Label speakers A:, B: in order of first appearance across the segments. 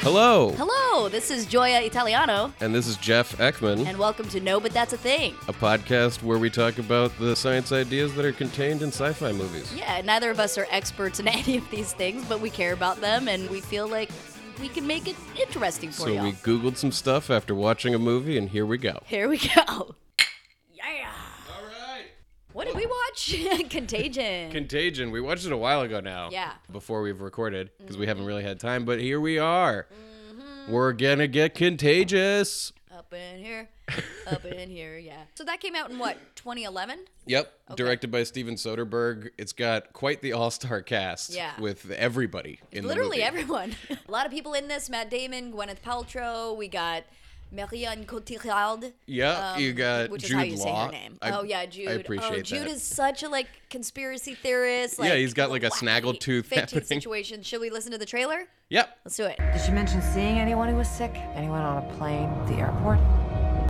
A: Hello,
B: Hello, this is Joya Italiano,
A: and this is Jeff Ekman,
B: and welcome to No But That's a Thing.
A: a podcast where we talk about the science ideas that are contained in sci fi movies.
B: Yeah, neither of us are experts in any of these things, but we care about them, and we feel like we can make it interesting for
A: So
B: y'all.
A: we Googled some stuff after watching a movie, and here we go.
B: Here we go. Yeah.
A: All right.
B: What did we watch? Contagion.
A: Contagion. We watched it a while ago now.
B: Yeah.
A: Before we've recorded, because we mm-hmm. haven't really had time, but here we are. Mm-hmm. We're gonna get contagious.
B: up in here, up in here, yeah. So that came out in what, 2011?
A: Yep. Directed by Steven Soderbergh. It's got quite the all star cast.
B: Yeah.
A: With everybody in
B: Literally
A: the movie.
B: everyone. a lot of people in this Matt Damon, Gwyneth Paltrow, we got Marion Cotillard.
A: Yeah, you got
B: Um, which is
A: Jude
B: how you say
A: Law.
B: her name.
A: I-
B: oh yeah, Jude.
A: I appreciate
B: oh, Jude
A: that.
B: is such a like conspiracy theorist. Like,
A: Yeah, he's got, like, a
B: wacky
A: snaggletooth
B: 15
A: happening.
B: situation. Should we listen to the trailer?
A: Yep.
B: Let's do it.
C: Did she mention seeing anyone who was sick? Anyone on a plane? The airport?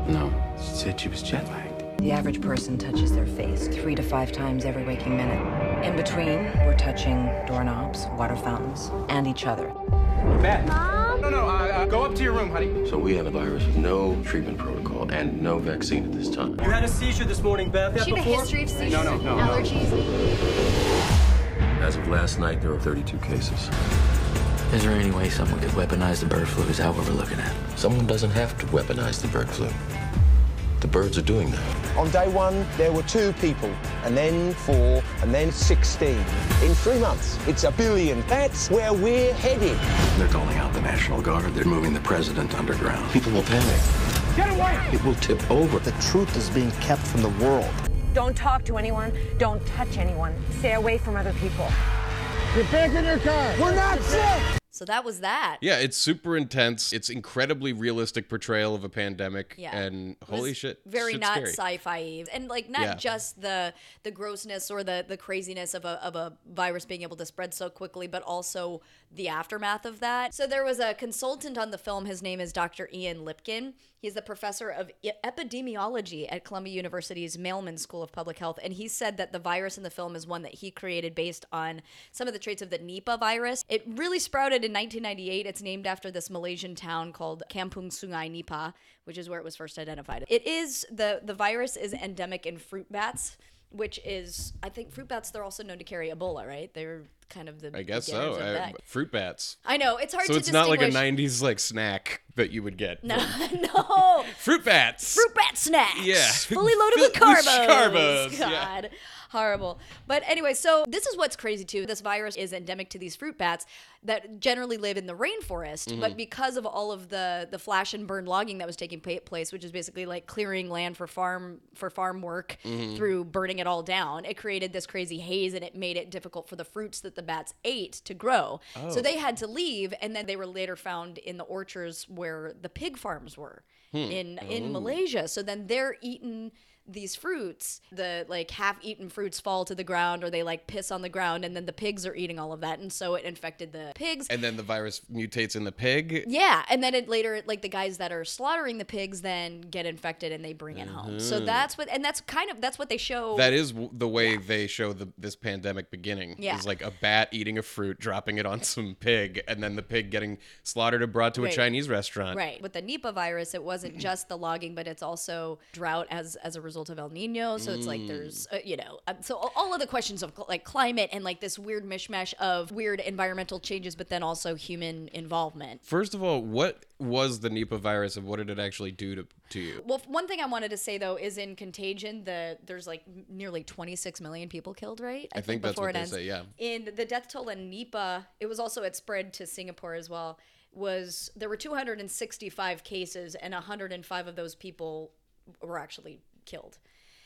D: No, she said she was jet lagged.
C: The average person touches their face three to five times every waking minute. In between, we're touching doorknobs, water fountains, and each other.
E: Beth. No, no, uh, uh, go up to your room, honey.
D: So we have a virus with no treatment protocol and no vaccine at this time.
E: You had a seizure this morning, Beth.
B: She had a history of seizures
E: No, no,
B: and
E: no, no.
B: allergies.
D: As of last night, there were 32 cases.
F: Is there any way someone could weaponize the bird flu? Is that what we're looking at?
D: Someone doesn't have to weaponize the bird flu. The birds are doing that.
G: On day one, there were two people, and then four, and then 16. In three months, it's a billion. That's where we're headed.
D: They're calling out the National Guard. They're moving the president underground. People will panic.
E: Get away!
D: It will tip over.
G: The truth is being kept from the world.
H: Don't talk to anyone. Don't touch anyone. Stay away from other people. Get back in your car.
G: We're not sick!
B: So that was that.
A: Yeah, it's super intense. It's incredibly realistic portrayal of a pandemic.
B: Yeah.
A: And holy shit.
B: Very not sci-fi and like not
A: Yeah.
B: just the the grossness or the the craziness of a of a virus being able to spread so quickly, but also the aftermath of that. So there was a consultant on the film. His name is Dr. Ian Lipkin. He's the professor of epidemiology at Columbia University's Mailman School of Public Health, and he said that the virus in the film is one that he created based on some of the traits of the Nipah virus. It really sprouted in 1998. It's named after this Malaysian town called Kampung Sungai Nipah, which is where it was first identified. It is the the virus is endemic in fruit bats, which is I think fruit bats they're also known to carry Ebola, right? They're kind of the
A: I guess so. I- fruit bats.
B: I know it's hard.
A: So it's not like a 90s like snack that you would get.
B: No, no.
A: Fruit bats.
B: fruit bat snacks.
A: Yeah.
B: Fully loaded with carbos.
A: carbos, yeah.
B: Horrible. But anyway, so this is what's crazy too. This virus is endemic to these fruit bats that generally live in the rainforest,
A: Mm-hmm.
B: but because of all of the the flash and burn logging that was taking place, which is basically like clearing land for farm for farm work
A: Mm-hmm.
B: through burning it all down, it created this crazy haze and it made it difficult for the fruits that the bats ate to grow.
A: Oh.
B: So they had to leave and then they were later found in the orchards where the pig farms were
A: Hmm.
B: in in Malaysia. So then they're eating these fruits. The like half-eaten fruits fall to the ground, or they like piss on the ground, and then the pigs are eating all of that, and so it infected the pigs.
A: And then the virus mutates in the pig.
B: yeah, and then it later, like the guys that are slaughtering the pigs, then get infected and they bring it home. So that's what, and that's kind of that's what they show.
A: Mm-hmm. That is w- the way they show the, this pandemic beginning.
B: Yeah.
A: Is like a bat eating a fruit, dropping it on some pig, and then the pig getting slaughtered and brought to a Chinese restaurant.
B: Right. With the Nipah virus, it wasn't just the logging, but it's also drought as as a result of El Nino. So it's like there's, uh, you know, um, so all- of the questions of like climate and like this weird mishmash of weird environmental changes, but then also human involvement.
A: First of all, what was the Nipah virus and what did it actually do to, to you?
B: Well, one thing I wanted to say though is in Contagion, the there's like nearly 26 million people killed, right?
A: I think that's what they say, yeah.
B: In the death toll in Nipah, it was also it spread to Singapore as well. Was there were 265 cases and 105 of those people were actually killed.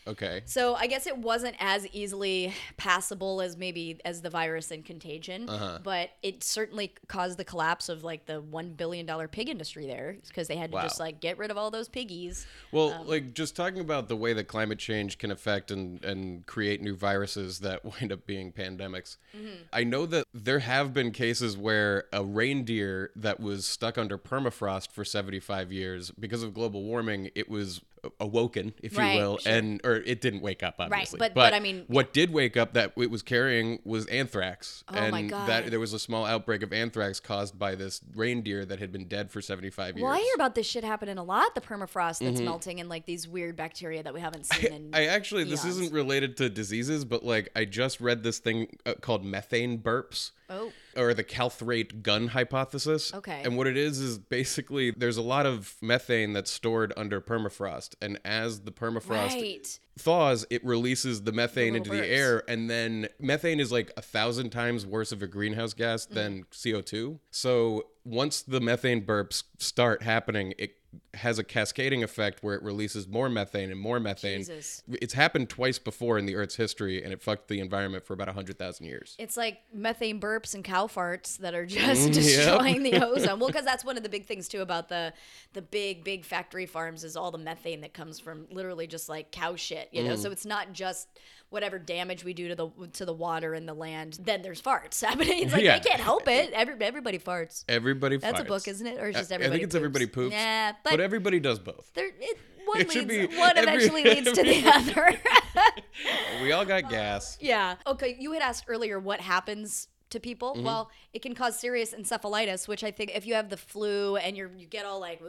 A: Okay.
B: So I guess it wasn't as easily passable as maybe as the virus and contagion,
A: Uh-huh.
B: but it certainly caused the collapse of like the one billion dollar pig industry there because they had to
A: Wow.
B: just like get rid of all those piggies.
A: Well,
B: Um,
A: like just talking about the way that climate change can affect and, and create new viruses that wind up being pandemics.
B: Mm-hmm.
A: I know that there have been cases where a reindeer that was stuck under permafrost for 75 years because of global warming, it was awoken, if
B: Right,
A: you will,
B: sure.
A: and or it didn't wake up, obviously.
B: but- but I mean-
A: what did wake up that it was carrying was anthrax,
B: Oh
A: and
B: my God.
A: that there was a small outbreak of anthrax caused by this reindeer that had been dead for 75 years.
B: Well, I hear about this shit happening a lot. The permafrost that's melting and like these weird bacteria that we haven't seen in.
A: Mm-hmm. I actually, this isn't related to diseases, but like I just read this thing uh, called methane burps.
B: Oh.
A: Or the clathrate gun hypothesis.
B: Okay.
A: And what it is is basically there's a lot of methane that's stored under permafrost, and as the permafrost
B: Right.
A: thaws, it releases the methane into
B: little
A: the air, and then methane is like a thousand times worse of a greenhouse gas
B: Mm.
A: than CO2. So once the methane burps start happening, it has a cascading effect where it releases more methane and more methane.
B: Jesus.
A: It's happened twice before in the Earth's history, and it fucked the environment for about hundred thousand years.
B: It's like methane burps and cow farts that are just
A: Mm,
B: destroying the ozone. Well, because that's one of the big things too about the the big big factory farms is all the methane that comes from literally just like cow shit. You
A: Mm.
B: know, so it's not just whatever damage we do to the to the water and the land. Then there's farts happening. It's like
A: Yeah.
B: they can't help it. Every, everybody farts.
A: Everybody.
B: That's a book, isn't it? Or it's just everybody
A: I think it's everybody poops.
B: Yeah,
A: but,
B: but,
A: everybody does both.
B: there, it, one
A: It should
B: leads,
A: be
B: one
A: every-
B: eventually leads to the other.
A: We all got gas.
B: Yeah. Okay. You had asked earlier what happens to people.
A: Mm-hmm.
B: Well, it can cause serious encephalitis, which I think if you have the flu and you're you get all like,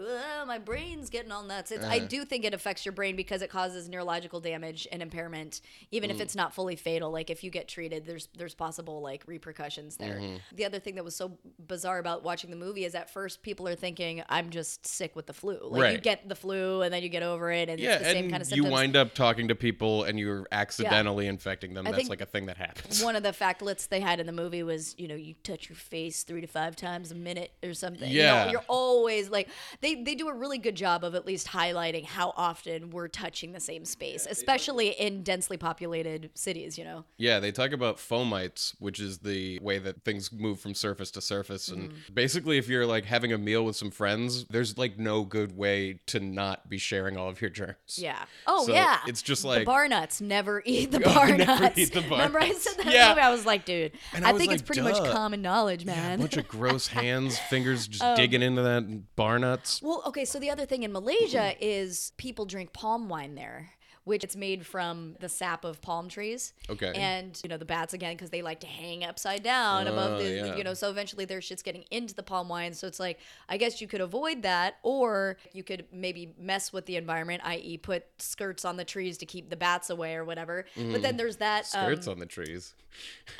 B: my brain's getting all nuts. It's,
A: Uh-huh.
B: I do think it affects your brain because it causes neurological damage and impairment, even
A: Mm.
B: if it's not fully fatal. Like if you get treated, there's there's possible like repercussions there.
A: Mm-hmm.
B: The other thing that was so bizarre about watching the movie is at first people are thinking I'm just sick with the flu. Like you get the flu and then you get over it and
A: Yeah,
B: it's the same kind of
A: you
B: symptoms.
A: wind up talking to people and you're accidentally infecting them.
B: I
A: That's like a thing that happens.
B: one of the factlets they had in the movie was, you know, you touch your face three to five times a minute or something. You know,
A: Yeah.
B: you're always like they they do a really good job of at least highlighting how often we're touching the same space, especially in densely populated cities. You know.
A: Yeah, they talk about fomites, which is the way that things move from surface to surface. And
B: Mm-hmm.
A: basically, if you're like having a meal with some friends, there's like no good way to not be sharing all of your germs.
B: Yeah. Oh
A: So
B: yeah.
A: it's just
B: the
A: like-
B: bar nuts. Never eat the
A: Oh,
B: bar
A: never
B: nuts.
A: eat the bar
B: Remember I
A: nuts.
B: said that
A: Yeah.
B: movie? I was like, dude,
A: And
B: I,
A: I was
B: think it's pretty much common knowledge,
A: Yeah,
B: man.
A: a bunch of gross hands, fingers just
B: Um,
A: digging into that bar nuts.
B: Well, okay, so the other thing in Malaysia is people drink palm wine there. Which it's made from the sap of palm trees.
A: Okay.
B: And, you know, the bats again, because they like to hang upside down above
A: Oh,
B: the,
A: yeah.
B: you know, so eventually their shit's getting into the palm wine. So it's like, I guess you could avoid that, or you could maybe mess with the environment, i.e., put skirts on the trees to keep the bats away or whatever. But then there's that.
A: Skirts
B: um,
A: on the trees.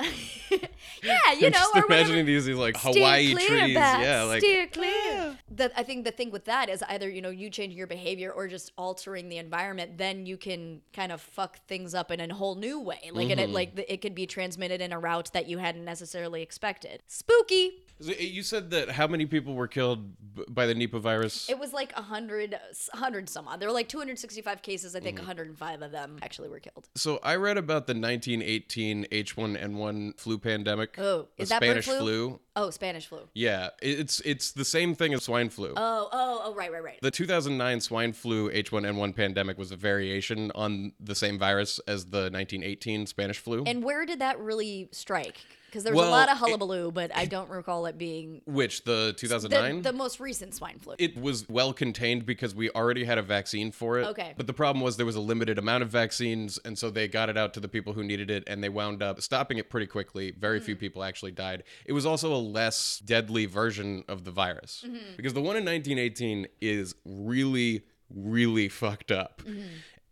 B: yeah, you
A: I'm
B: know,
A: just
B: or
A: imagining these, these like Hawaii trees. Yeah, like
B: steer clear. The, I think the thing with that is either you know you changing your behavior or just altering the environment. Then you can kind of fuck things up in a whole new way. Like and it
A: Mm-hmm.
B: like it could be transmitted in a route that you hadn't necessarily expected. Spooky.
A: You said that how many people were killed by the Nipah virus?
B: It was like a hundred, hundred some odd. There were like 265 cases. I think
A: Mm-hmm.
B: 105 of them actually were killed.
A: So I read about the 1918 H1N1 flu pandemic.
B: Oh,
A: the
B: is that
A: Spanish
B: flu?
A: flu?
B: Oh, Spanish flu.
A: Yeah, it's it's the same thing as swine flu.
B: Oh, oh, oh, right, right, right.
A: The 2009 swine flu H1N1 pandemic was a variation on the same virus as the 1918 Spanish flu.
B: And where did that really strike? Because there was
A: Well,
B: a lot of
A: it-
B: hullabaloo, but I don't recall it being
A: which the
B: the,
A: 2009
B: the most recent swine flu.
A: it was well contained because we already had a vaccine for it.
B: Okay.
A: But the problem was there was a limited amount of vaccines, and so they got it out to the people who needed it, and they wound up stopping it pretty quickly. Very
B: Mm-hmm.
A: few people actually died. It was also a less deadly version of the virus
B: Mm-hmm.
A: because the one in 1918 is really, really fucked up.
B: Mm-hmm.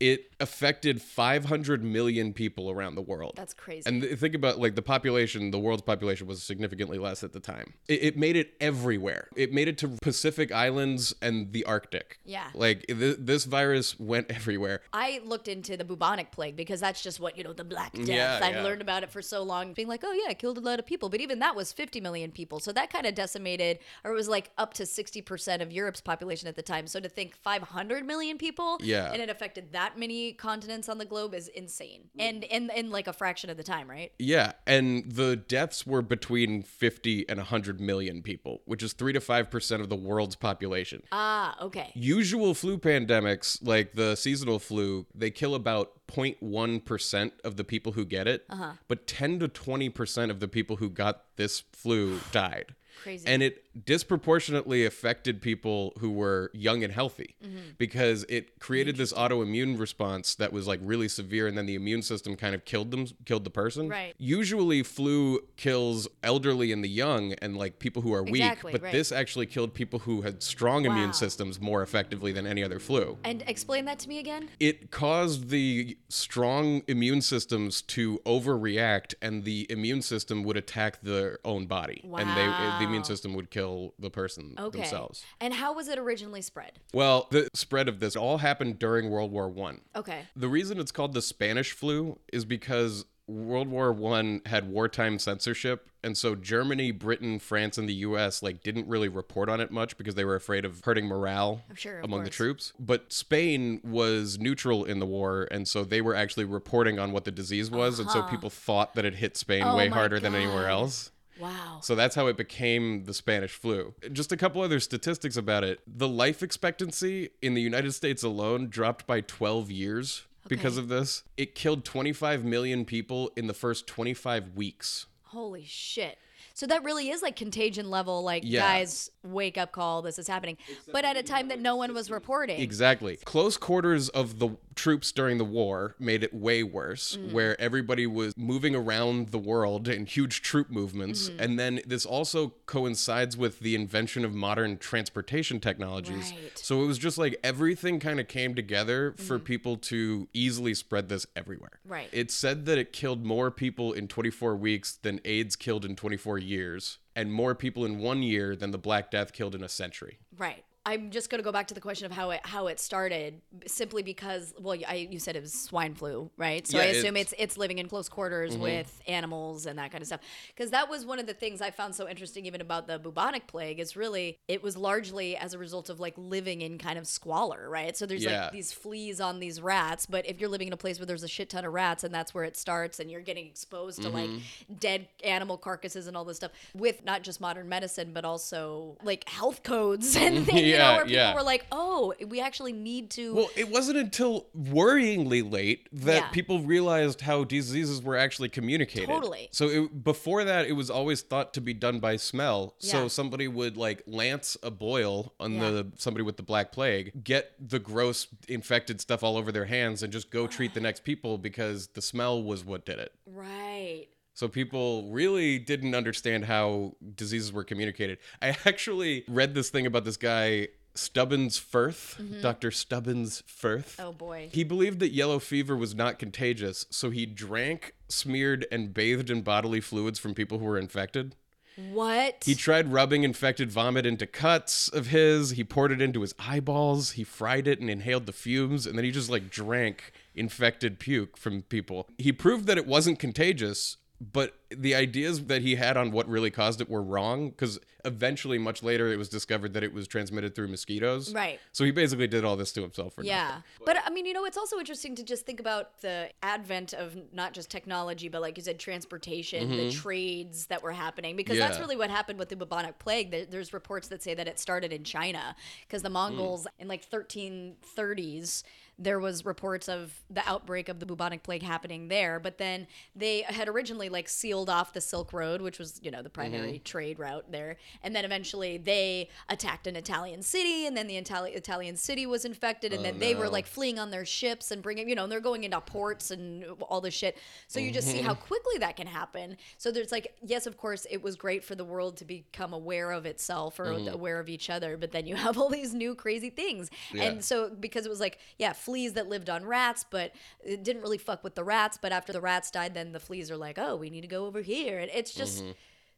A: It affected 500 million people around the world.
B: That's crazy.
A: And th- think about like the population, the world's population was significantly less at the time. It, it made it everywhere. It made it to Pacific Islands and the Arctic.
B: Yeah.
A: Like th- this virus went everywhere.
B: I looked into the bubonic plague because that's just what, you know, the Black Death.
A: Yeah,
B: I've
A: yeah.
B: learned about it for so long, being like, oh, yeah, it killed a lot of people. But even that was 50 million people. So that kind of decimated, or it was like up to 60% of Europe's population at the time. So to think 500 million people
A: Yeah.
B: and it affected that many continents on the globe is insane. And in, in like a fraction of the time, right?
A: Yeah, and the deaths were between 50 and 100 million people, which is 3 to 5% of the world's population.
B: Ah, okay.
A: Usual flu pandemics, like the seasonal flu, they kill about 0.1% of the people who get it,
B: Uh-huh.
A: but 10 to 20% of the people who got this flu died.
B: Crazy.
A: And it disproportionately affected people who were young and healthy
B: Mm-hmm.
A: because it created this autoimmune response that was like really severe and then the immune system kind of killed them killed the person.
B: Right.
A: Usually flu kills elderly and the young and like people who are weak,
B: Exactly,
A: but
B: right.
A: this actually killed people who had strong
B: Wow.
A: immune systems more effectively than any other flu
B: and explain that to me again.
A: it caused the strong immune systems to overreact and the immune system would attack their own body and they the immune system would kill the person
B: Okay.
A: themselves
B: And how was it originally spread?
A: well the spread of this all happened during world war one
B: Okay.
A: the reason it's called the spanish flu is because world war one had wartime censorship and so germany britain france and the us like didn't really report on it much because they were afraid of hurting morale
B: Sure, of
A: among the
B: course.
A: troops but spain was neutral in the war and so they were actually reporting on what the disease was and so people thought that it hit spain
B: Uh-huh. Oh
A: way harder than anywhere else
B: Wow.
A: so that's how it became the Spanish flu. Just a couple other statistics about it. The life expectancy in the United States alone dropped by 12 years because of this. It killed 25 million people in the first 25 weeks.
B: Holy shit. So that really is like contagion level, like
A: Yeah.
B: guys, wake up call, this is happening. But at a time that no one was reporting.
A: Exactly. Close quarters of the troops during the war made it way worse,
B: Mm.
A: where everybody was moving around the world in huge troop movements.
B: Mm-hmm.
A: And then this also coincides with the invention of modern transportation technologies.
B: Right.
A: So it was just like everything kind of came together for
B: Mm-hmm.
A: people to easily spread this everywhere.
B: Right.
A: It said that it killed more people in 24 weeks than AIDS killed in 24 years. And more people in one year than the Black Death killed in a century.
B: Right. I'm just going to go back to the question of how it how it started, simply because well, I, you said it was swine flu, right? So
A: Yeah,
B: I assume
A: it's-
B: it's it's living in close quarters with animals and that kind of stuff. Because that was one of the things I found so interesting, even about the bubonic plague, is really it was largely as a result of like living in kind of squalor, right? So there's
A: Yeah.
B: like these fleas on these rats, but if you're living in a place where there's a shit ton of rats and that's where it starts, and you're getting exposed to like
A: Mm-hmm.
B: dead animal carcasses and all this stuff, with not just modern medicine but also like health codes and things, you know,
A: Yeah,
B: where people
A: yeah.
B: were like, oh, we actually need to.
A: Well, it wasn't until worryingly late that
B: Yeah.
A: people realized how diseases were actually communicated.
B: Totally.
A: So it, before that, it was always thought to be done by smell. So somebody would like lance a boil on
B: Yeah.
A: the somebody with the black plague, get the gross infected stuff all over their hands, and just go treat the next people because the smell was what did it.
B: right.
A: So people really didn't understand how diseases were communicated. I actually read this thing about this guy Stubbins Ffirth, Dr. Stubbins Ffirth.
B: Mm-hmm. Oh boy.
A: He believed that yellow fever was not contagious, so he drank, smeared, and bathed in bodily fluids from people who were infected.
B: What?
A: He tried rubbing infected vomit into cuts of his. He poured it into his eyeballs. He fried it and inhaled the fumes, and then he just like drank infected puke from people. He proved that it wasn't contagious, but the ideas that he had on what really caused it were wrong because eventually, much later, it was discovered that it was transmitted through mosquitoes.
B: Right.
A: So he basically did all this to himself for
B: yeah.
A: nothing.
B: But I mean, you know, it's also interesting to just think about the advent of not just technology, but like you said, transportation, the trades that were happening, because that's
A: Mm-hmm.
B: Really what happened with the bubonic plague. There's reports that say that it started in China because the Mongols in like 1330s. There was reports of the outbreak of the bubonic plague happening there, but then they had originally like sealed off the Silk Road, which was you know the primary
A: Mm-hmm.
B: trade route there, and then eventually they attacked an Italian city, and then the Itali- Italian city was infected, and then they were like fleeing on their ships and bringing you know and they're going into ports and all this shit. So you just see how
A: Mm-hmm.
B: quickly that can happen. So there's like yes, of course, it was great for the world to become aware of itself or
A: Mm-hmm.
B: aware of each other, but then you have all these new crazy things,
A: Yeah.
B: and so because it was like yeah, fleas that lived on rats, but it didn't really fuck with the rats. But after the rats died, then the fleas are like, oh, we need to go over here, and it's just.
A: Mm-hmm.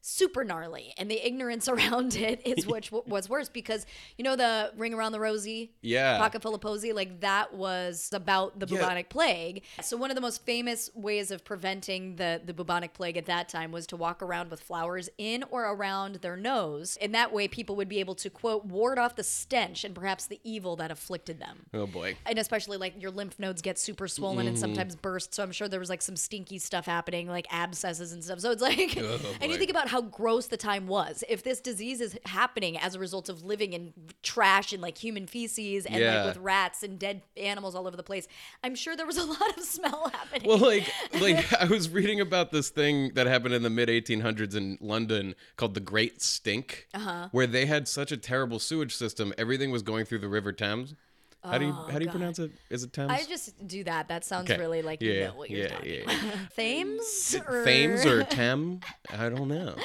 B: Super gnarly, and the ignorance around it is what was worse because you know the ring around the rosy,
A: Yeah.
B: pocket full of posy, like that was about the
A: Yeah.
B: bubonic plague. So one of the most famous ways of preventing the the bubonic plague at that time was to walk around with flowers in or around their nose. In that way, people would be able to quote ward off the stench and perhaps the evil that afflicted them
A: Oh boy.
B: and especially like your lymph nodes get super swollen and mm-hmm. sometimes burst. So I'm sure there was like some stinky stuff happening, like abscesses and stuff. So it's like, oh, and you think about how gross the time was. If this disease is happening as a result of living in trash and like human feces and
A: Yeah.
B: like with rats and dead animals all over the place, I'm sure there was a lot of smell happening.
A: Well, like, like I was reading about this thing that happened in the mid 1800s in London called the Great Stink,
B: Uh-huh.
A: where they had such a terrible sewage system. Everything was going through the River Thames. How do you oh, how do you pronounce it? Is it Thames?
B: Oh, I just do that. That sounds
A: Okay.
B: really like you
A: Yeah,
B: know what you're
A: yeah,
B: talking
A: yeah,
B: about. Thames or
A: Thames or Tem? I don't know.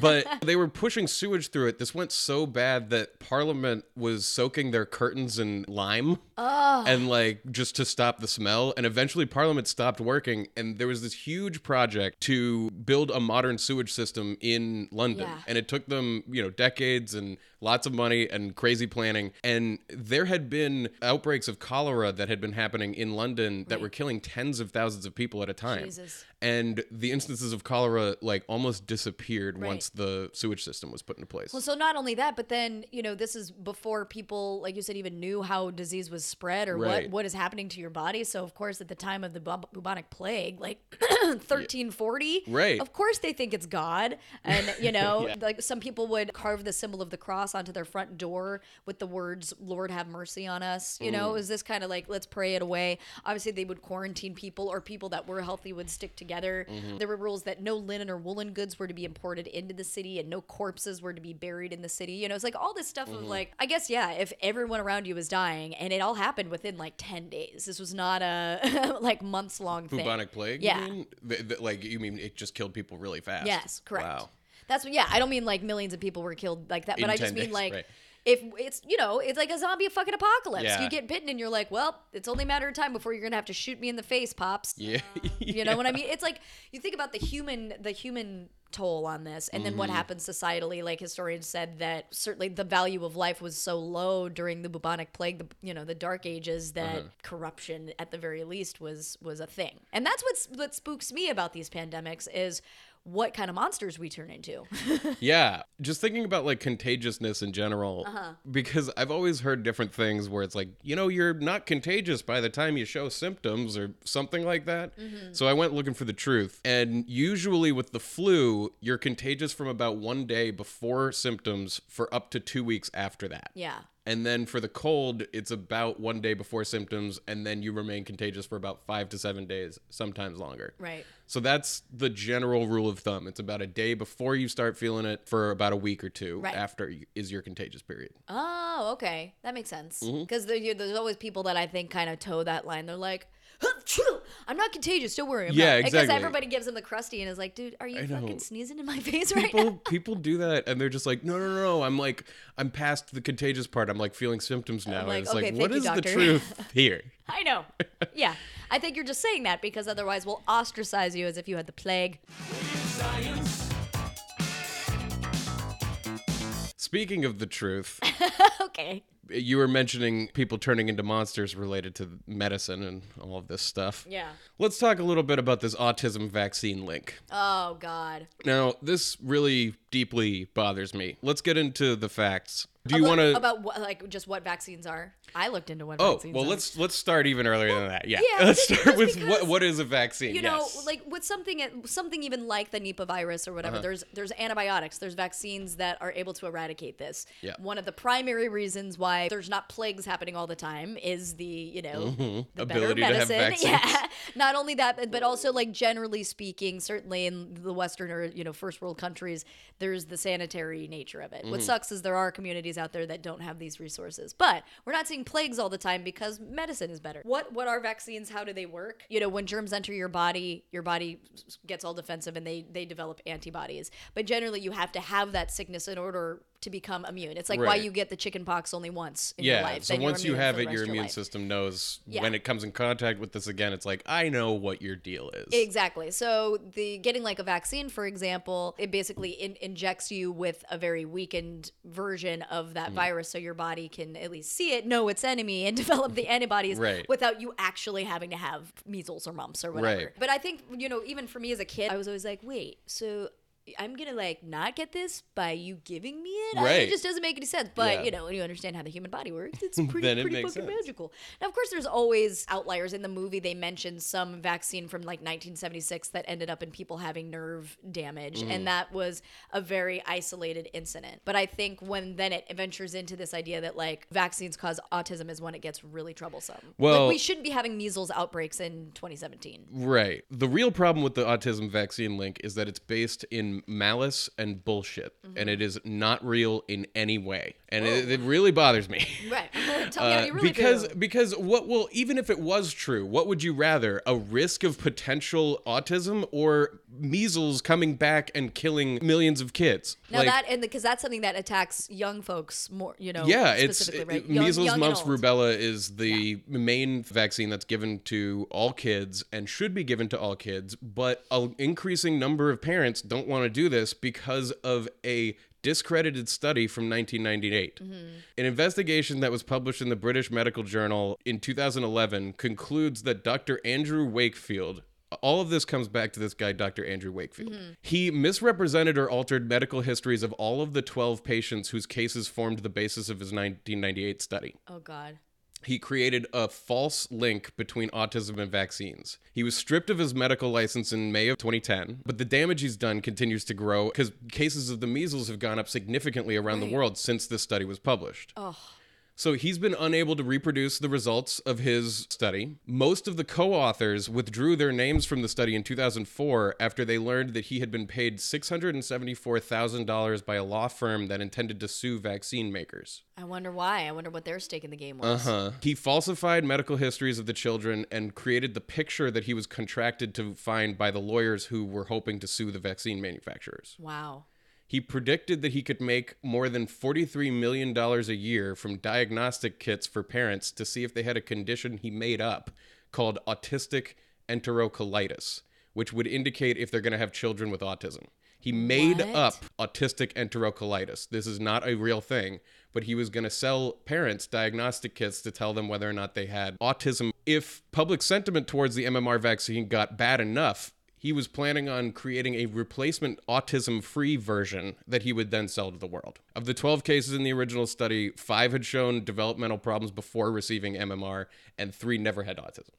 A: But they were pushing sewage through it. This went so bad that Parliament was soaking their curtains in lime and like just to stop the smell. And eventually Parliament stopped working and there was this huge project to build a modern sewage system in London.
B: Yeah.
A: And it took them, you know, decades and lots of money and crazy planning. And there had been outbreaks of cholera that had been happening in London that were killing tens of thousands of people at a time.
B: Jesus.
A: And the instances of cholera like almost disappeared
B: Right.
A: once the sewage system was put into place.
B: Well, so not only that, but then you know this is before people, like you said, even knew how disease was spread or
A: Right.
B: what what is happening to your body. So of course, at the time of the bu- bubonic plague, like 1340,
A: Right.
B: Of course, they think it's God, and you know, like some people would carve the symbol of the cross onto their front door with the words "Lord have mercy on us." You know, mm. it was this kind of like let's pray it away. Obviously, they would quarantine people, or people that were healthy would stick together. Mm-hmm. There were rules that no linen or woolen goods were to be imported into the city, and no corpses were to be buried in the city. You know, it's like all this stuff of mm-hmm. like, I guess, yeah, if everyone around you was dying, and it all happened within like ten days. This was not a like months long thing.
A: Bubonic plague?
B: Yeah.
A: You mean? Th- th- like you mean it just killed people really fast?
B: Yes, correct.
A: Wow.
B: That's what. Yeah, I don't mean like millions of people were killed like that, but
A: In
B: I just mean
A: days,
B: like.
A: right.
B: If it's you know it's like a zombie fucking apocalypse,
A: Yeah.
B: you get bitten and you're like, well, it's only a matter of time before you're gonna have to shoot me in the face, pops.
A: Yeah.
B: You know what I mean? It's like you think about the human the human toll on this and then what
A: Mm-hmm.
B: happened societally like historians said that certainly the value of life was so low during the bubonic plague the you know the dark ages that
A: Uh-huh.
B: corruption at the very least was was a thing and that's what's what spooks me about these pandemics is what kind of monsters we turn into
A: Yeah, just thinking about like contagiousness in general,
B: Uh-huh.
A: because I've always heard different things where it's like, you know, you're not contagious by the time you show symptoms or something like that.
B: Mm-hmm.
A: So I went looking for the truth. And usually with the flu, you're contagious from about one day before symptoms for up to two weeks after that.
B: yeah
A: And then for the cold, it's about one day before symptoms, and then you remain contagious for about five to seven days, sometimes longer.
B: right
A: So that's the general rule of thumb. It's about a day before you start feeling it for about a week or two
B: Right.
A: after is your contagious period.
B: Oh, okay. That makes sense.
A: Mm-hmm.
B: Because there's always people that I think kind of toe that line. They're like, "Achoo! I'm not contagious. Don't worry. I'm
A: Yeah,
B: not." Because everybody gives him the crusty and is like, dude, are you fucking sneezing in my face right
A: People
B: now?
A: people do that and they're just like, no, no, no, no. I'm like, I'm past the contagious part. I'm like feeling symptoms now.
B: like,
A: and it's
B: okay,
A: like, what
B: you,
A: is the truth here?
B: I know. Yeah. I think you're just saying that because otherwise we'll ostracize you as if you had the plague.
A: Speaking of the truth,
B: okay.
A: You were mentioning people turning into monsters related to medicine and all of this stuff.
B: Yeah.
A: Let's talk a little bit about this autism vaccine link.
B: Oh, God.
A: Now, this really deeply bothers me. Let's get into the facts. Do you want to?
B: About what, like, just what vaccines are? I looked into what
A: Oh
B: vaccines
A: well,
B: are.
A: let's let's start even earlier than that. Yeah,
B: yeah,
A: let's start with what what is a vaccine?
B: you know
A: yes.
B: like with something something even like the nipah virus or
A: Uh-huh.
B: whatever there's there's antibiotics there's vaccines that are able to eradicate this
A: Yeah.
B: one of the primary reasons why there's not plagues happening all the time is the you know the
A: Mm-hmm. Ability to have
B: medicine.
A: Vaccines.
B: yeah not only that but- but also like generally speaking certainly in the western or you know first world countries there's the sanitary nature of it.
A: Mm-hmm.
B: what sucks is there are communities out there that don't have these resources. But we're not seeing plagues all the time because medicine is better. What what are vaccines? How do they work? You know when germs enter your body your body gets all defensive and they they develop antibodies. But generally you have to have that sickness in order to become immune it's like why you get the chicken pox only once in your
A: yeah.
B: life
A: So
B: then
A: once you have it, your immune
B: life.
A: system knows
B: Yeah.
A: when it comes in contact with this again. It's like I know what your deal is.
B: Exactly. So the getting like a vaccine, for example, it basically in, injects you with a very weakened version of
A: Mm.
B: that virus, so your body can at least see it, know its enemy, and develop the antibodies
A: Right.
B: without you actually having to have measles or mumps or whatever.
A: Right.
B: But I think you know, even for me as a kid, I was always like, wait, so I'm gonna like not get this by you giving me it. I- it just doesn't make any sense. But
A: Yeah.
B: you know, when you understand how the human body works, it's pretty,
A: it
B: pretty fucking
A: sense.
B: magical. Now, of course, there's always outliers in the movie. They mentioned some vaccine from like 1976 that ended up in people having nerve damage,
A: Mm.
B: and that was a very isolated incident. But I think when then it ventures into this idea that like vaccines cause autism is when it gets really troublesome.
A: Well-
B: like we shouldn't be having measles outbreaks in 2017.
A: Right. The real problem with the autism vaccine link is that it's based in malice and bullshit,
B: Mm-hmm.
A: and it is not real in any way, and it, it really bothers me.
B: Right. Tell me how
A: Uh,
B: you really
A: because
B: feel.
A: because what will even if it was true, what would you rather? A risk of potential autism or measles coming back and killing millions of kids?
B: Now
A: Like,
B: that and because that's something that attacks young folks more, you know.
A: yeah, it's it-
B: right? Young-
A: measles,
B: young
A: mumps, rubella is the main vaccine that's given to all kids and should be given to all kids. But an increasing number of parents don't want to do this because of a discredited study from 1998.
B: Mm-hmm.
A: An investigation that was published in the British Medical Journal in 2011 concludes that Dr. Andrew Wakefield all of this comes back to this guy, Dr. Andrew Wakefield. He misrepresented or altered medical histories of all of the 12 patients whose cases formed the basis of his 1998 study.
B: Oh God.
A: He created a false link between autism and vaccines. He was stripped of his medical license in May of 2010, but the damage he's done continues to grow because cases of the measles have gone up significantly around the world since this study was published. So he's been unable to reproduce the results of his study. Most of the co authors withdrew their names from the study in 2004 after they learned that he had been paid $674,000 by a law firm that intended to sue vaccine makers.
B: I wonder why. I wonder what their stake in the game was.
A: Uh-huh. He falsified medical histories of the children and created the picture that he was contracted to find by the lawyers who were hoping to sue the vaccine manufacturers.
B: Wow.
A: He predicted that he could make more than $43 million a year from diagnostic kits for parents to see if they had a condition he made up called autistic enterocolitis, which would indicate if they're going to have children with autism. He made
B: What?
A: up autistic enterocolitis. This is not a real thing, but he was going to sell parents diagnostic kits to tell them whether or not they had autism. If public sentiment towards the MMR vaccine got bad enough, he was planning on creating a replacement autism free version that he would then sell to the world. Of the 12 cases in the original study, five had shown developmental problems before receiving MMR, and three never had autism.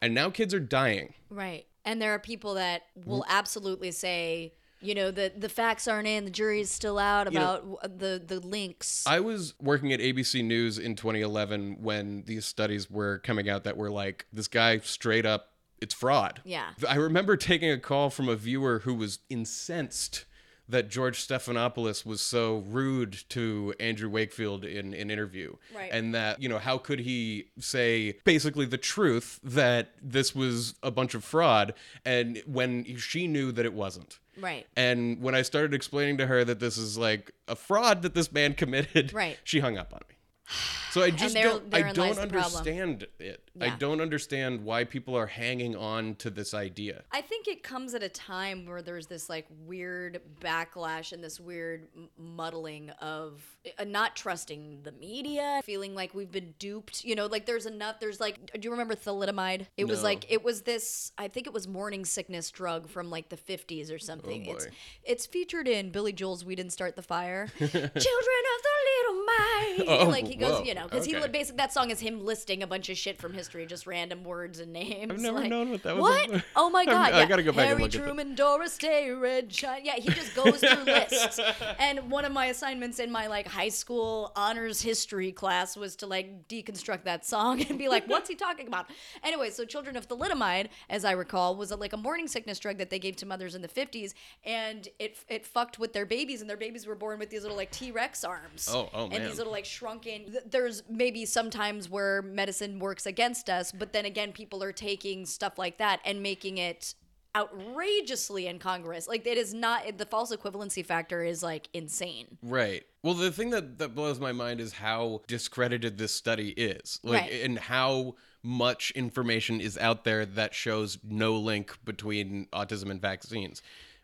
A: And now kids are dying.
B: Right. And there are people that will
A: Mm-hmm.
B: absolutely say, you know, the the facts aren't in, the jury's still out
A: You know-
B: about the the links.
A: I was working at ABC News in 2011 when these studies were coming out that were like, this guy straight up, it's fraud.
B: Yeah.
A: I remember taking a call from a viewer who was incensed that George Stephanopoulos was so rude to Andrew Wakefield in an interview.
B: Right.
A: And that, you know, how could he say basically the truth that this was a bunch of fraud and when she knew that it wasn't.
B: right.
A: And when I started explaining to her that this is like a fraud that this man committed,
B: Right.
A: she hung up on me. So I just don't I don't understand it. I don't understand why people are hanging on to this idea.
B: I think it comes at a time where there's this like weird backlash and this weird muddling of uh, not trusting the media, feeling like we've been duped. You know, like there's enough. There's like, do you remember thalidomide? It was like it was this. I think it was morning sickness drug from like the 50s or something.
A: Oh,
B: it's it's featured in Billy Joel's "We Didn't Start the Fire." Children of the Little Mind.
A: Oh,
B: like he goes,
A: whoa,
B: you know, because he
A: okay.
B: li- basically that song is him listing a bunch of shit from history, just random words and names.
A: I've never
B: like,
A: known what that was
B: What?
A: about.
B: Oh my god!
A: I gotta go back and
B: Harry
A: look at that.
B: Truman, Doris Day, Red China. Yeah, he just goes through lists. And one of my assignments in my like high school honors history class was to like deconstruct that song and be like, what's he talking about? Anyway, so Children of Thalidomide, as I recall, was a, like a morning sickness drug that they gave to mothers in the 50s, and it it fucked with their babies, and their babies were born with these little like T Rex arms.
A: Oh, oh,
B: And
A: man.
B: these little like shrunken. th- There's maybe sometimes where medicine works against us, but then again, people are taking stuff like that and making it outrageously incongruous. Like it is not the false equivalency factor is like insane.
A: Right. Well, the thing that, that blows my mind is how discredited this study is. Like,
B: Right.
A: and how much information is out there that shows no link between autism and vaccines.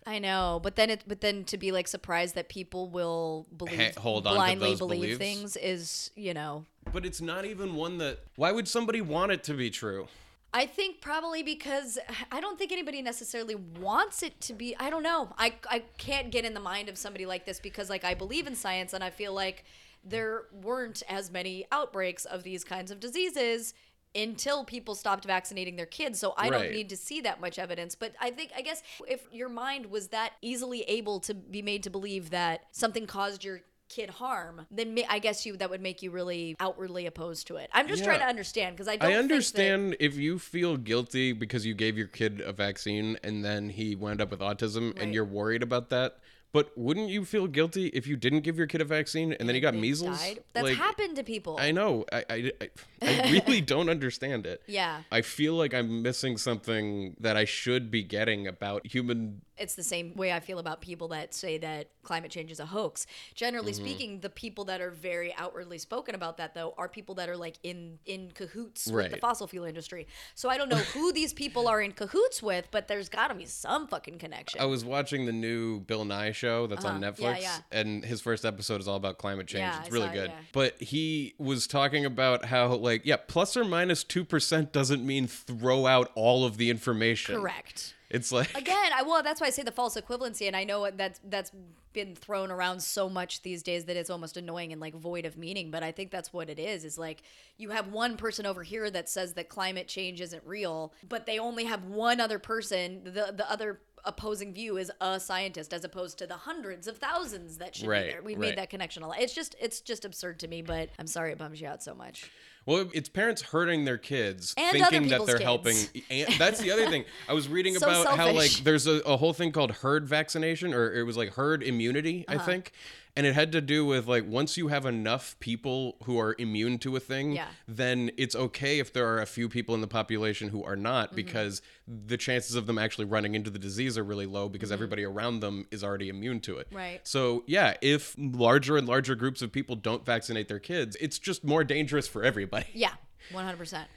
B: I know, but then it but then to be like surprised that people will believe
A: Ha- hold on to
B: blindly
A: those
B: believe
A: beliefs.
B: things is, you know,
A: But it's not even one that. Why would somebody want it to be true?
B: I think probably because I don't think anybody necessarily wants it to be. I don't know. I, I can't get in the mind of somebody like this because, like, I believe in science and I feel like there weren't as many outbreaks of these kinds of diseases until people stopped vaccinating their kids. So I
A: Right.
B: don't need to see that much evidence. But I think, I guess, if your mind was that easily able to be made to believe that something caused your kid harm then i guess you that would make you really outwardly opposed to it i'm just trying to understand because i don't
A: I
B: think that-
A: understand if you feel guilty because you gave your kid a vaccine and then he wound up with autism
B: Right.
A: and you're worried about that. But wouldn't you feel guilty if you didn't give your kid a vaccine and then he got measles?
B: died. That's
A: Like,
B: happened to people.
A: I know. I, I, I, I really don't understand it.
B: Yeah.
A: I feel like I'm missing something that I should be getting about human.
B: It's the same way I feel about people that say that climate change is a hoax. Generally
A: Mm-hmm.
B: speaking, the people that are very outwardly spoken about that though are people that are like in in cahoots with the fossil fuel industry. So I don't know who these people are in cahoots with, but there's got to be some fucking connection.
A: I was watching the new Bill Nye show that's on
B: Uh-huh.
A: Netflix,
B: Yeah,
A: and his first episode is all about climate change.
B: Yeah,
A: it's
B: I
A: really
B: saw
A: good.
B: yeah.
A: But he was talking about how, like, yeah, plus or 2% doesn't mean throw out all of the information.
B: Correct.
A: It's like,
B: Again, I well, that's why I say the false equivalency, and I know that's that's been thrown around so much these days that it's almost annoying and like void of meaning. But I think that's what it is. Is like you have one person over here that says that climate change isn't real, but they only have one other person. The the other opposing view is a scientist, as opposed to the hundreds of thousands that should
A: Right,
B: be there. We've
A: right.
B: made that connection a lot. It's just it's just absurd to me. But I'm sorry it bums you out so much.
A: Well, it's parents hurting their kids,
B: And
A: thinking that they're
B: kids.
A: helping. And that's the other thing. I was reading
B: So
A: about how, like, there's a, a whole thing called herd vaccination, or it was like herd immunity,
B: Uh-huh.
A: I think. And it had to do with like once you have enough people who are immune to a thing,
B: Yeah.
A: then it's okay if there are a few people in the population who are not
B: Mm-hmm.
A: because the chances of them actually running into the disease are really low because everybody around them is already immune to it.
B: Mm-hmm. Right.
A: So, yeah, if larger and larger groups of people don't vaccinate their kids, it's just more dangerous for everybody.
B: Yeah, 100. percent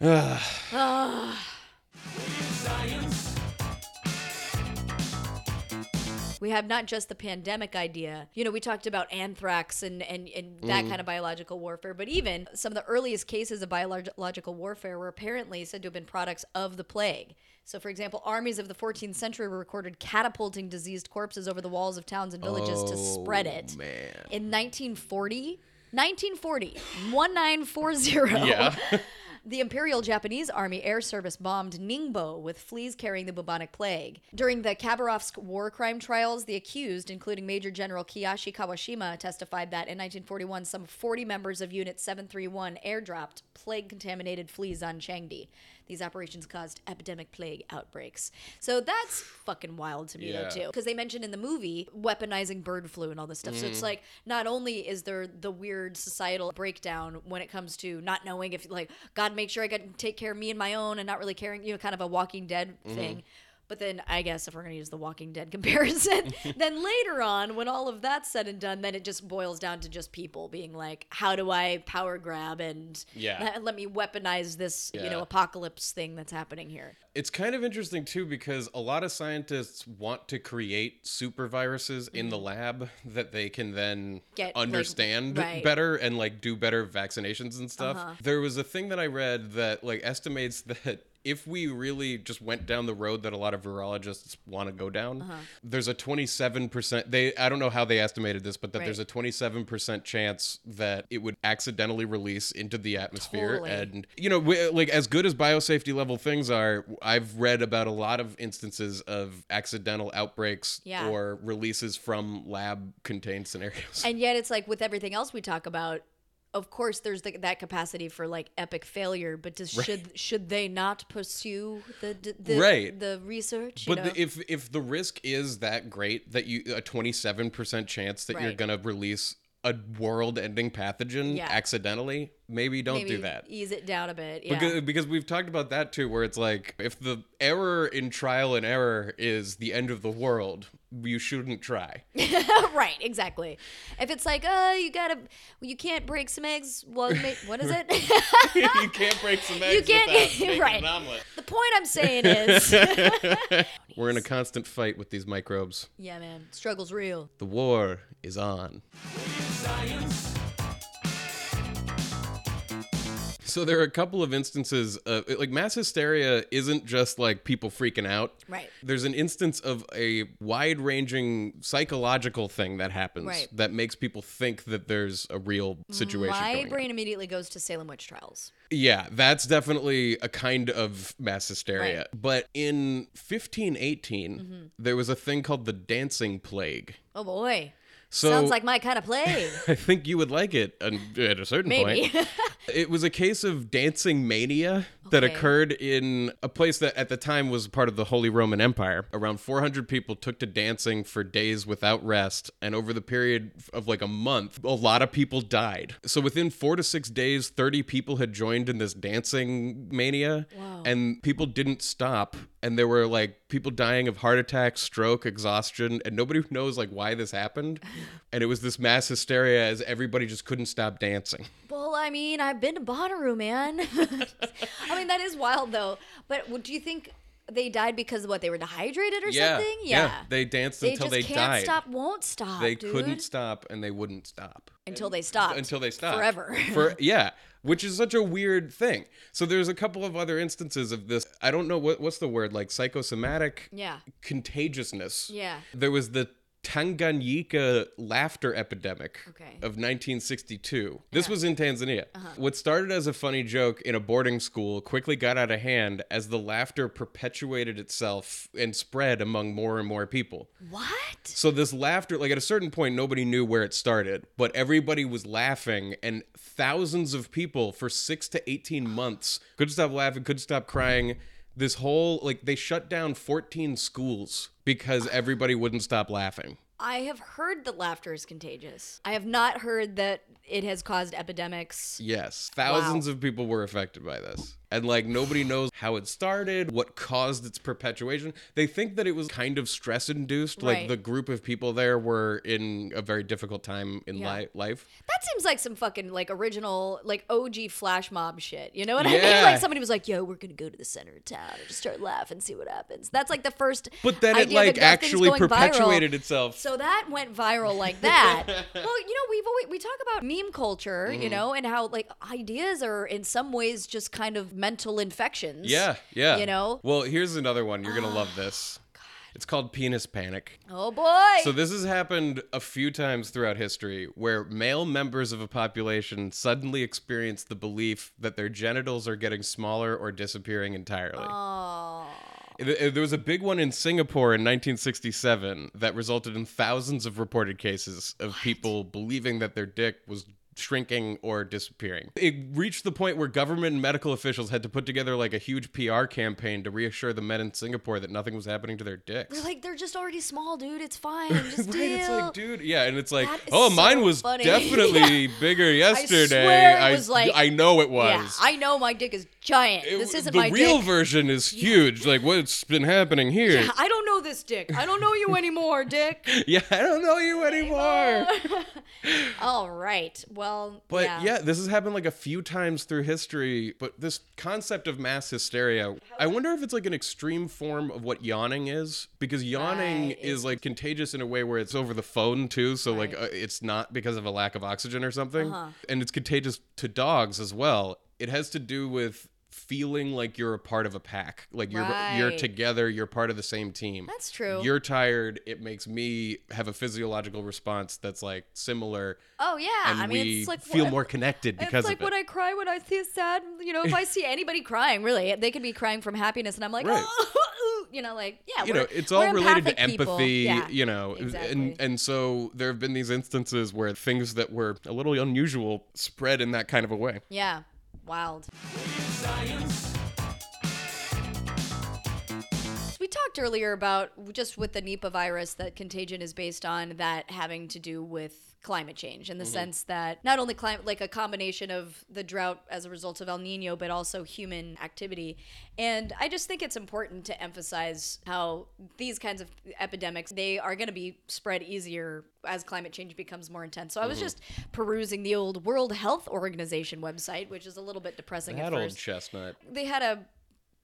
B: we have not just the pandemic idea. You know, we talked about anthrax and, and, and that mm. kind of biological warfare, but even some of the earliest cases of biological warfare were apparently said to have been products of the plague. So, for example, armies of the 14th century were recorded catapulting diseased corpses over the walls of towns and villages to spread it.
A: Oh, man.
B: In 1940, 1940, 1940.
A: Yeah.
B: The Imperial Japanese Army Air Service bombed Ningbo with fleas carrying the bubonic plague. During the Khabarovsk war crime trials, the accused, including Major General Kiyoshi Kawashima, testified that in 1941, some 40 members of Unit 731 airdropped plague contaminated fleas on Changde. These operations caused epidemic plague outbreaks. So that's fucking wild to me,
A: Yeah.
B: though, too. Because they mentioned in the movie weaponizing bird flu and all this stuff. So it's mm. like, not only is there the weird societal breakdown when it comes to not knowing if, like, God, make sure I get take care of me and my own and not really caring, you know, kind of a Walking Dead mm-hmm. thing. But then I guess if we're going to use the Walking Dead comparison, then later on, when all of that's said and done, then it just boils down to just people being like, how do I power grab and
A: Yeah.
B: let, let me weaponize this, you know, apocalypse thing that's happening here.
A: It's kind of interesting too because a lot of scientists want to create super viruses in the lab that they can then
B: Mm-hmm. Get, like,
A: understand
B: right. Uh-huh.
A: better and like do better vaccinations and stuff. There was a thing that I read that like estimates that if we really just went down the road that a lot of virologists want to go down,
B: Uh-huh.
A: there's a 27% they I don't know how they estimated this, but that
B: Right.
A: there's a 27% chance that it would accidentally release into the atmosphere
B: Totally.
A: and you know we, like as good as biosafety level things are i've read about a lot of instances of accidental outbreaks
B: Yeah.
A: or releases from lab contained scenarios
B: And yet, it's like with everything else we talk about. Of course, there's the, that capacity for like epic failure, but does, should should they not pursue the the, the,
A: Right.
B: the research? you
A: but
B: know?
A: the, if if the risk is that great that you a 27% chance that you're going to release a world-ending pathogen
B: Yeah.
A: accidentally maybe don't
B: maybe
A: do that
B: Ease it down a bit. Yeah.
A: Because, because we've talked about that too, where it's like if the error in trial and error is the end of the world, you shouldn't try.
B: right. Exactly. If it's like, uh, you gotta, you can't break some eggs. Well, ma- what is it?
A: you can't break some eggs You
B: can't-
A: without making
B: right.
A: an
B: the point I'm saying is,
A: We're in a constant fight with these microbes.
B: yeah, man, struggle's real.
A: The war is on. So there are a couple of instances, uh, like mass hysteria isn't just like people freaking out.
B: Right.
A: There's an instance of a wide-ranging psychological thing that happens
B: Right.
A: that makes people think that there's a real situation.
B: My brain immediately goes to Salem witch trials.
A: Yeah, that's definitely a kind of mass hysteria.
B: Right.
A: But in 1518,
B: Mm-hmm.
A: there was a thing called the dancing plague.
B: Oh boy.
A: So
B: Sounds like my kind of play.
A: I think you would like it at a certain
B: Maybe.
A: point. It was a case of dancing mania that
B: Okay.
A: occurred in a place that at the time was part of the Holy Roman Empire. Around 400 people took to dancing for days without rest, and over the period of like a month, a lot of people died. So within four to six days, 30 people had joined in this dancing mania, and people didn't stop. And there were like people dying of heart attack, stroke, exhaustion, and nobody knows like why this happened. And it was this mass hysteria as everybody just couldn't stop dancing.
B: well, I mean, I've been to Bonnaroo, man. I mean, that is wild though. But would- do you think they died because of what they were dehydrated or something? Yeah.
A: They danced
B: They
A: until
B: just
A: they
B: can't
A: died.
B: stop, won't stop.
A: they
B: dude.
A: couldn't stop and they wouldn't stop.
B: until they stopped.
A: Until they stopped.
B: forever.
A: For yeah, which is such a weird thing. So there's a couple of other instances of this. I don't know what what's the word like psychosomatic
B: yeah.
A: contagiousness.
B: Yeah.
A: There was the Tanganyika laughter epidemic
B: Okay.
A: of 1962. This was in Tanzania. Uh-huh. What started as a funny joke in a boarding school quickly got out of hand as the laughter perpetuated itself and spread among more and more people.
B: What?
A: So this laughter, like at a certain point, nobody knew where it started, but everybody was laughing, and thousands of people for six to eighteen months couldn't stop laughing, couldn't stop crying. This whole like they shut down fourteen schools because everybody wouldn't stop laughing.
B: I have heard that laughter is contagious. I have not heard that it has caused epidemics.
A: Yes, thousands of people were affected by this. And like nobody knows how it started, what caused its perpetuation. They think that it was kind of stress induced. Like the group of people there were in a very difficult time in
B: Yeah.
A: li- life.
B: That seems like some fucking like original like OG flash mob shit. You know what I mean? Like somebody was like, "Yo, we're gonna go to the center of town and just start laughing, see what happens." That's like the first.
A: But then it like
B: the death things
A: actually
B: going viral.
A: perpetuated itself.
B: So that went viral like that. well, you know, we've always we talk about meme culture,
A: Mm-hmm.
B: you know, and how like ideas are in some ways just kind of mental infections.
A: Yeah, yeah.
B: You know?
A: Well, here's another one. You're gonna love this. It's called penis panic.
B: Oh boy.
A: So this has happened a few times throughout history where male members of a population suddenly experience the belief that their genitals are getting smaller or disappearing entirely.
B: oh.
A: Th- uh, There was a big one in Singapore in 1967 that resulted in thousands of reported cases of people believing that their dick was shrinking or disappearing. It reached the point where government and medical officials had to put together like a huge PR campaign to reassure the men in Singapore that nothing was happening to their dicks.
B: They're like, they're just already small, dude. It's fine. Just
A: Right,
B: deal.
A: it's like, dude, yeah, and it's like, oh, mine was
B: funny.
A: definitely bigger yesterday.
B: swear it was like-
A: I know it was.
B: Yeah, I know my dick is giant.
A: It-
B: this isn't
A: the
B: my
A: real
B: dick.
A: version is huge. Like what's been happening here?
B: Yeah, I don't know this dick. I don't know you anymore, dick.
A: Yeah, I don't know you anymore.
B: All right. Well,
A: But
B: yeah.
A: yeah. this has happened like a few times through history. But this concept of mass hysteria, I wonder if it's like an extreme form of what yawning is, because yawning
B: Right.
A: is like contagious in a way where it's over the phone too. So like uh, it's not because of a lack of oxygen or something,
B: Uh-huh.
A: and it's contagious to dogs as well. It has to do with feeling like you're a part of a pack like you're you're together you're part of the same team
B: That's true.
A: you're tired it makes me have a physiological response that's like similar
B: Oh yeah.
A: and
B: I mean,
A: we
B: it's like
A: feel
B: what-
A: more connected because
B: it's like
A: of it.
B: when I cry when I see a sad, you know, if I see anybody crying, really, they could be crying from happiness, and I'm like,
A: Right.
B: oh, you know, like yeah,
A: you know, it's all related to empathy,
B: Yeah,
A: you know,
B: exactly.
A: and and so there have been these instances where things that were a little unusual spread in that kind of a way.
B: yeah, wild. Talked earlier about just with the Nipah virus that contagion is based on that having to do with climate change in the
A: Mm-hmm.
B: sense that not only climate like a combination of the drought as a result of El Nino but also human activity. And I just think it's important to emphasize how these kinds of epidemics they are going to be spread easier as climate change becomes more intense. So I was
A: Mm-hmm.
B: just perusing the old World Health Organization website, which is a little bit depressing at
A: That old
B: first
A: chestnut.
B: they had a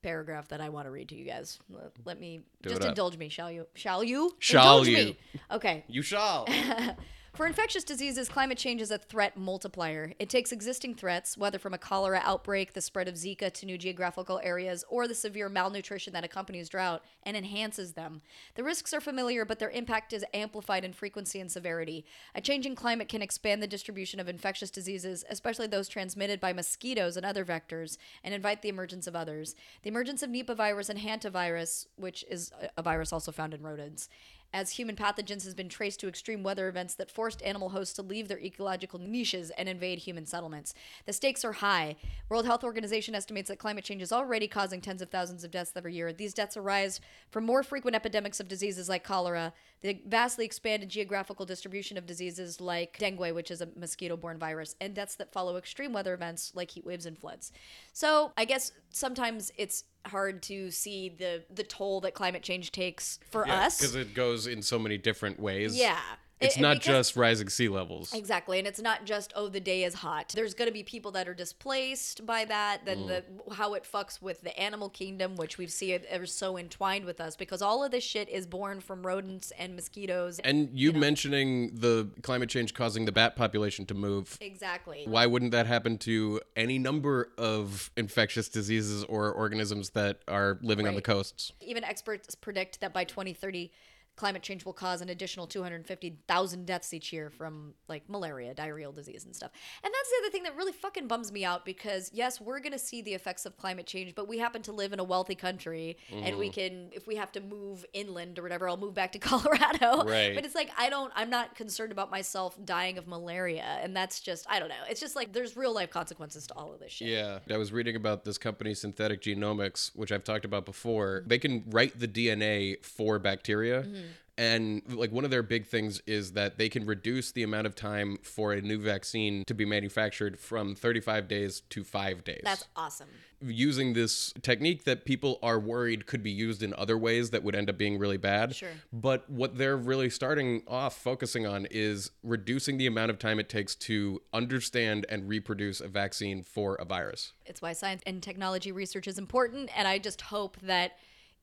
B: paragraph that I want to read to you guys. Let, let me
A: Do
B: just indulge me, shall you? Shall you?
A: Shall
B: indulge
A: you.
B: Me. Okay.
A: You shall.
B: For infectious diseases, climate change is a threat multiplier. It takes existing threats, whether from a cholera outbreak, the spread of Zika to new geographical areas, or the severe malnutrition that accompanies drought, and enhances them. The risks are familiar, but their impact is amplified in frequency and severity. A changing climate can expand the distribution of infectious diseases, especially those transmitted by mosquitoes and other vectors, and invite the emergence of others. The emergence of Nipah virus and hantavirus, which is a- virus also found in rodents, as human pathogens has been traced to extreme weather events that forced animal hosts to leave their ecological niches and invade human settlements. The stakes are high. World Health Organization estimates that climate change is already causing tens of thousands of deaths every year. These deaths arise from more frequent epidemics of diseases like cholera, the vastly expanded geographical distribution of diseases like dengue, which is a mosquito-borne virus, and deaths that follow extreme weather events like heat waves and floods. So, I guess sometimes it's hard to see the the toll that climate change takes for us.
A: because it goes in so many different ways.
B: Yeah.
A: It's
B: It-
A: not
B: because-
A: just rising sea levels.
B: Exactly, and it's not just oh the day is hot. There's going to be people that are displaced by that. Then the mm. how it fucks with the animal kingdom, which we see it are so entwined with us because all of this shit is born from rodents and mosquitoes.
A: And you mentioning the climate change causing the bat population to move.
B: exactly.
A: Why wouldn't that happen to any number of infectious diseases or organisms that are living on the
B: Right.
A: coasts?
B: Even experts predict that by 2030, climate change will cause an additional 250,000 deaths each year from like malaria, diarrheal disease, and stuff. And that's the other thing that really fucking bums me out because, yes, we're going to see the effects of climate change, but we happen to live in a wealthy country and we mm-hmm. can, if we have to move inland or whatever, I'll move back to Colorado.
A: Right.
B: But it's like, I don't, I'm not concerned about myself dying of malaria. And that's just, I don't know. It's just like there's real life consequences to all of this shit.
A: Yeah. I was reading about this company, Synthetic Genomics, which I've talked about before. Mm-hmm. They can write the DNA for bacteria. Mm-hmm. And like one of their big things is that they can reduce the amount of time for a new vaccine to be manufactured from 35 days to five days.
B: That's awesome.
A: using this technique that people are worried could be used in other ways that would end up being really bad.
B: Sure.
A: But what they're really starting off focusing on is reducing the amount of time it takes to understand and reproduce a vaccine for a virus.
B: It's why science and technology research is important. And I just hope that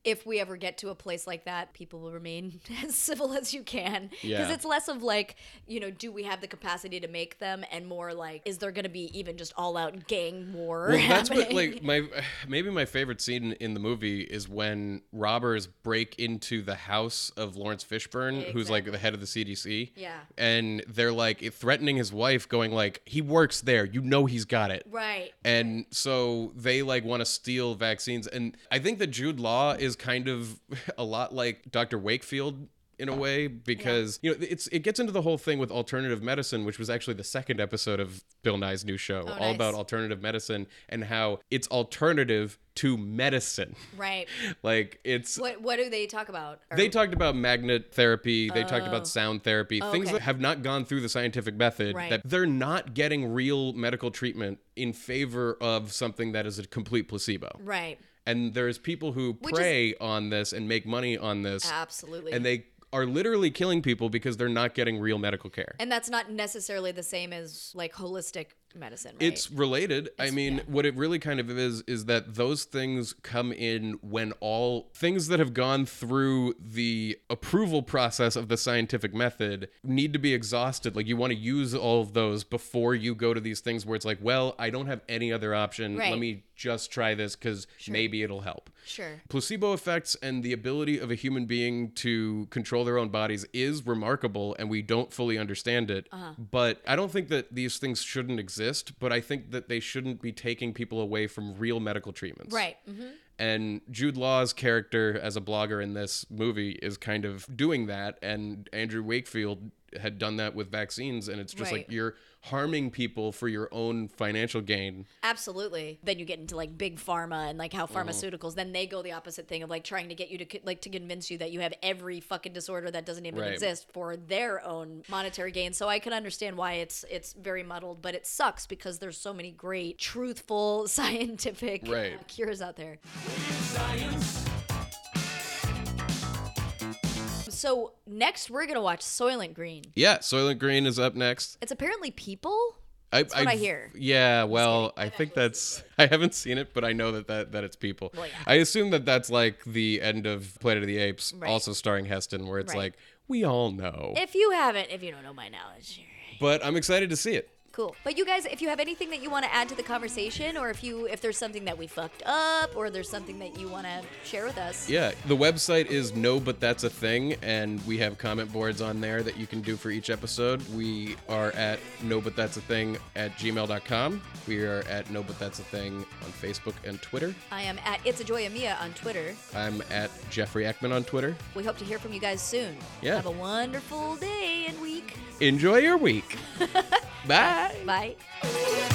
B: if we ever get to a place like that, people will remain as civil as you can. Because
A: Yeah.
B: it's less of like, you know, do we have the capacity to make them? And more like, is there going to be even just all out gang war?
A: Well, that's what like my maybe my favorite scene in the movie is when robbers break into the house of Laurence Fishburne, who's like the head of the CDC.
B: Yeah.
A: And they're like threatening his wife, going like, "He works there. You know he's got it."
B: Right.
A: And so they like want to steal vaccines. And I think that Jude Law is kind of a lot like Dr. Wakefield in a way because you know it's it gets into the whole thing with alternative medicine which was actually the second episode of Bill Nye's new show oh, all
B: Oh, nice.
A: about alternative medicine and how it's alternative to medicine
B: Right.
A: like it's
B: What What do they talk about? Or-
A: they talked about magnet therapy. They talked about oh. sound therapy, oh, things
B: Oh. okay.
A: that have not gone through the scientific method.
B: Right.
A: That they're not getting real medical treatment in favor of something that is a complete placebo.
B: right.
A: And there's people who
B: Which is-
A: prey on this and make money on this,
B: Absolutely.
A: and they are literally killing people because they're not getting real medical care.
B: and that's not necessarily the same as like holistic medicine, right?
A: It's related. I mean,
B: yeah.
A: what it really kind of is is that those things come in when all things that have gone through the approval process of the scientific method need to be exhausted. Like you want to use all of those before you go to these things where it's like, well, I don't have any other option.
B: Right.
A: Let me just try this cuz maybe it'll help.
B: Sure.
A: Placebo effects and the ability of a human being to control their own bodies is remarkable, and we don't fully understand it.
B: Uh-huh.
A: But I don't think that these things shouldn't exist, but I think that they shouldn't be taking people away from real medical treatments.
B: right. hmm
A: And Jude Law's character as a blogger in this movie is kind of doing that, and Andrew Wakefield had done that with vaccines, and it's just like you're harming people for your own financial gain.
B: Absolutely. Then you get into like big pharma and like how
A: Mm-hmm.
B: pharmaceuticals. Then they go the opposite thing of like trying to get you to like to convince you that you have every fucking disorder that doesn't even
A: Right.
B: exist for their own monetary gain. So I can understand why it's it's very muddled, but it sucks because there's so many great, truthful, scientific
A: Right.
B: uh, cures out there. So next we're gonna watch Soylent Green.
A: Yeah, Soylent Green is up next.
B: It's apparently people.
A: I,
B: That's what I hear.
A: Yeah, well, I think that's. I haven't seen it, but I know that that, that it's people.
B: Well, yeah.
A: I assume that that's like the end of Planet of the Apes,
B: Right.
A: also starring Heston, where it's
B: Right.
A: like we all know.
B: If you haven't, if you don't know my knowledge,
A: But I'm excited to see it.
B: Cool. But you guys, if you have anything that you want to add to the conversation, or if you if there's something that we fucked up, or there's something that you want to share with us,
A: Yeah, the website is no, but that's a thing, and we have comment boards on there that you can do for each episode. We are at no, but that's a thing at gmail.com. We are at no, but that's a thing on Facebook and Twitter.
B: I am at It's a Joy Mia on Twitter.
A: I'm at Jeffrey Ekman on Twitter.
B: We hope to hear from you guys soon.
A: Yeah.
B: Have a wonderful day and week.
A: Enjoy your week. Bye.
B: Bye.